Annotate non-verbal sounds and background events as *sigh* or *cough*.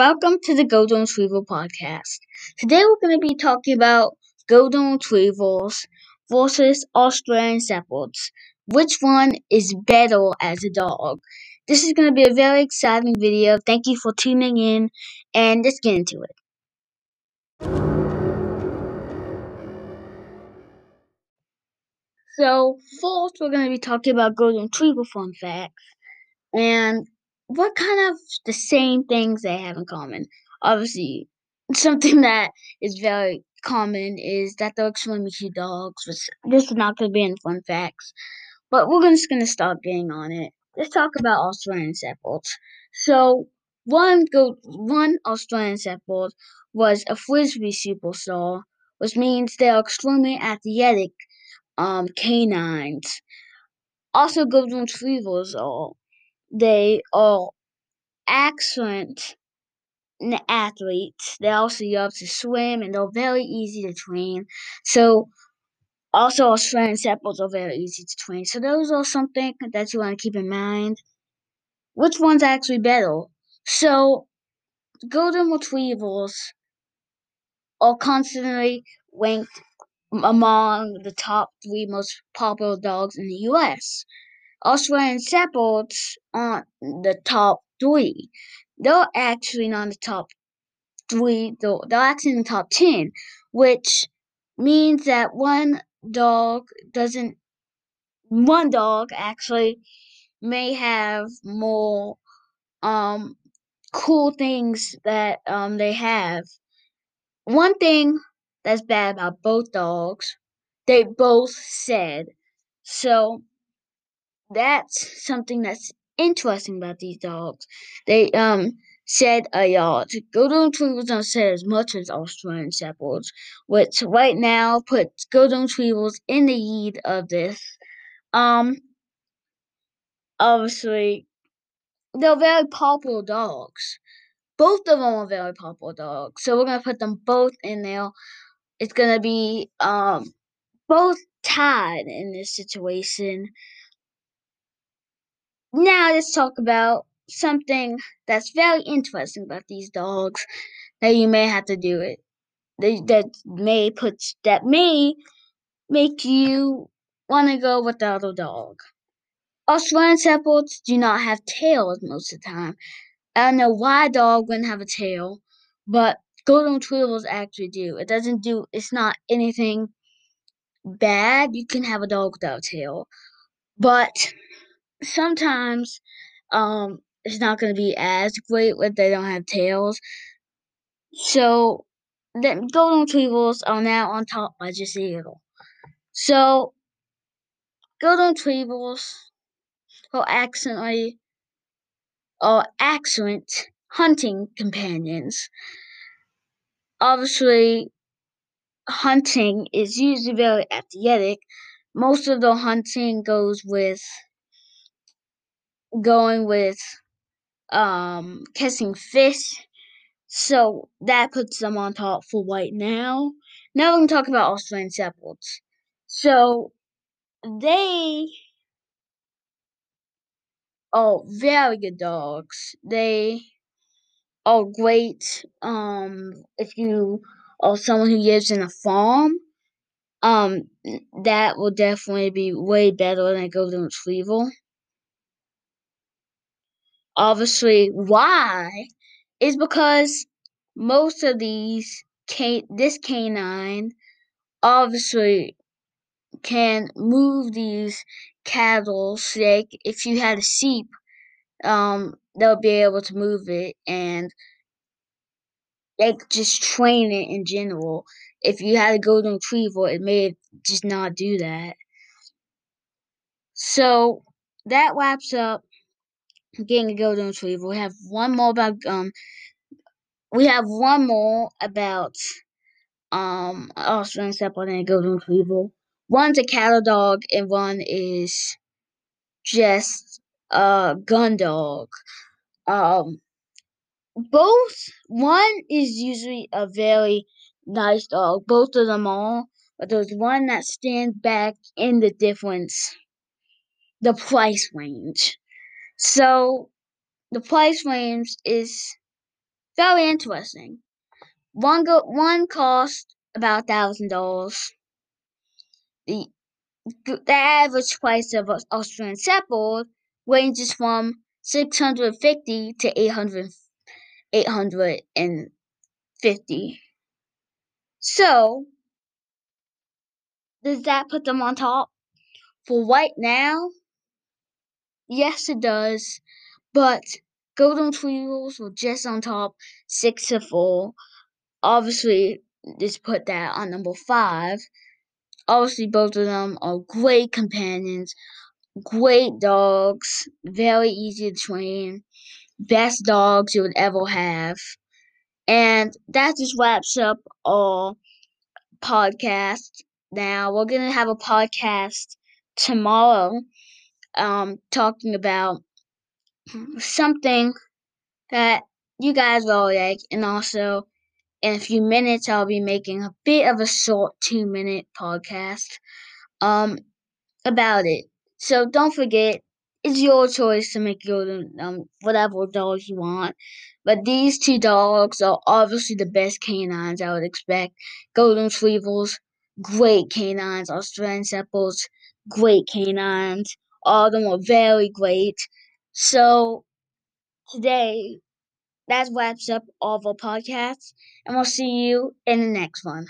Welcome to the Golden Retriever podcast. Today we're going to be talking about Golden Retrievers versus Australian Shepherds. Which one is better as a dog? This is going to be a very exciting video. Thank you for tuning in and let's get into it. So, first we're going to be talking about Golden Retriever fun facts. And what kind of the same things they have in common? Obviously, *laughs* something that is very common is that they're extremely cute dogs. Which this is not going to be in fun facts, but we're just going to start getting on it. Let's talk about Australian Shepherds. So one go one Australian Shepherd was a frisbee superstar, which means they are extremely athletic um, canines. Also, golden retrievers are they are excellent athletes. They also love to swim and they're very easy to train. So, also Australian Shepherds are very easy to train. So, those are something that you want to keep in mind. Which one's actually better? So, Golden Retrievers are constantly ranked among the top three most popular dogs in the U.S. Australian Shepherds aren't the top three. They're actually not in the top three, though they're actually in the top ten, which means that one dog doesn't one dog actually may have more um cool things that um they have. One thing that's bad about both dogs, they both said. So that's something that's interesting about these dogs. They um said a lot. Golden Retrievers don't say as much as Australian Shepherds, which right now puts Golden Retrievers in the lead of this. Um, obviously, they're very popular dogs. Both of them are very popular dogs, so we're gonna put them both in there. It's gonna be um both tied in this situation. Now let's talk about something that's very interesting about these dogs that you may have to do it. That may put that may make you want to go with the other dog. Australian Shepherds do not have tails most of the time. I don't know why a dog wouldn't have a tail, but Golden Retrievers actually do. It doesn't do. It's not anything bad. You can have a dog without a tail, but sometimes um it's not going to be as great when they don't have tails. So the golden retrievers are now on top by just a little. So golden retrievers are excellently are excellent hunting companions. Obviously, hunting is usually very athletic. Most of the hunting goes with going with um catching fish. So that puts them on top for right now. Now we're gonna talk about Australian Shepherds. So they are very good dogs. They are great um if you are someone who lives in a farm. Um that will definitely be way better than a golden retriever obviously why is because most of these can this canine obviously can move these cattle like if you had a sheep um they'll be able to move it and like just train it in general. If you had a golden retriever it may just not do that. So that wraps up getting a golden retriever. We have one more about um. We have one more about um Australian Shepherd and a golden retriever. One's a cattle dog and one is just a gun dog. Um, both one is usually a very nice dog. Both of them are, but there's one that stands back in the difference, the price range. So the price range is very interesting. One go one cost about thousand dollars. The the average price of an Australian Shepherd ranges from 650 to 800, 850. So, does that put them on top? For right now, yes, it does. But Golden Retrievers were just on top, six to four. Obviously, just put that on number five. Obviously, both of them are great companions, great dogs, very easy to train, best dogs you would ever have. And that just wraps up our podcast. Now we're gonna have a podcast tomorrow, um, talking about something that you guys will like, and also in a few minutes I'll be making a bit of a short two minute podcast um about it. So don't forget, it's your choice to make your um whatever dogs you want. But these two dogs are obviously the best canines I would expect. Golden Retrievers, great canines. Australian Shepherds, great canines. All of them are very great. So today, that wraps up all of our podcasts, and we'll see you in the next one.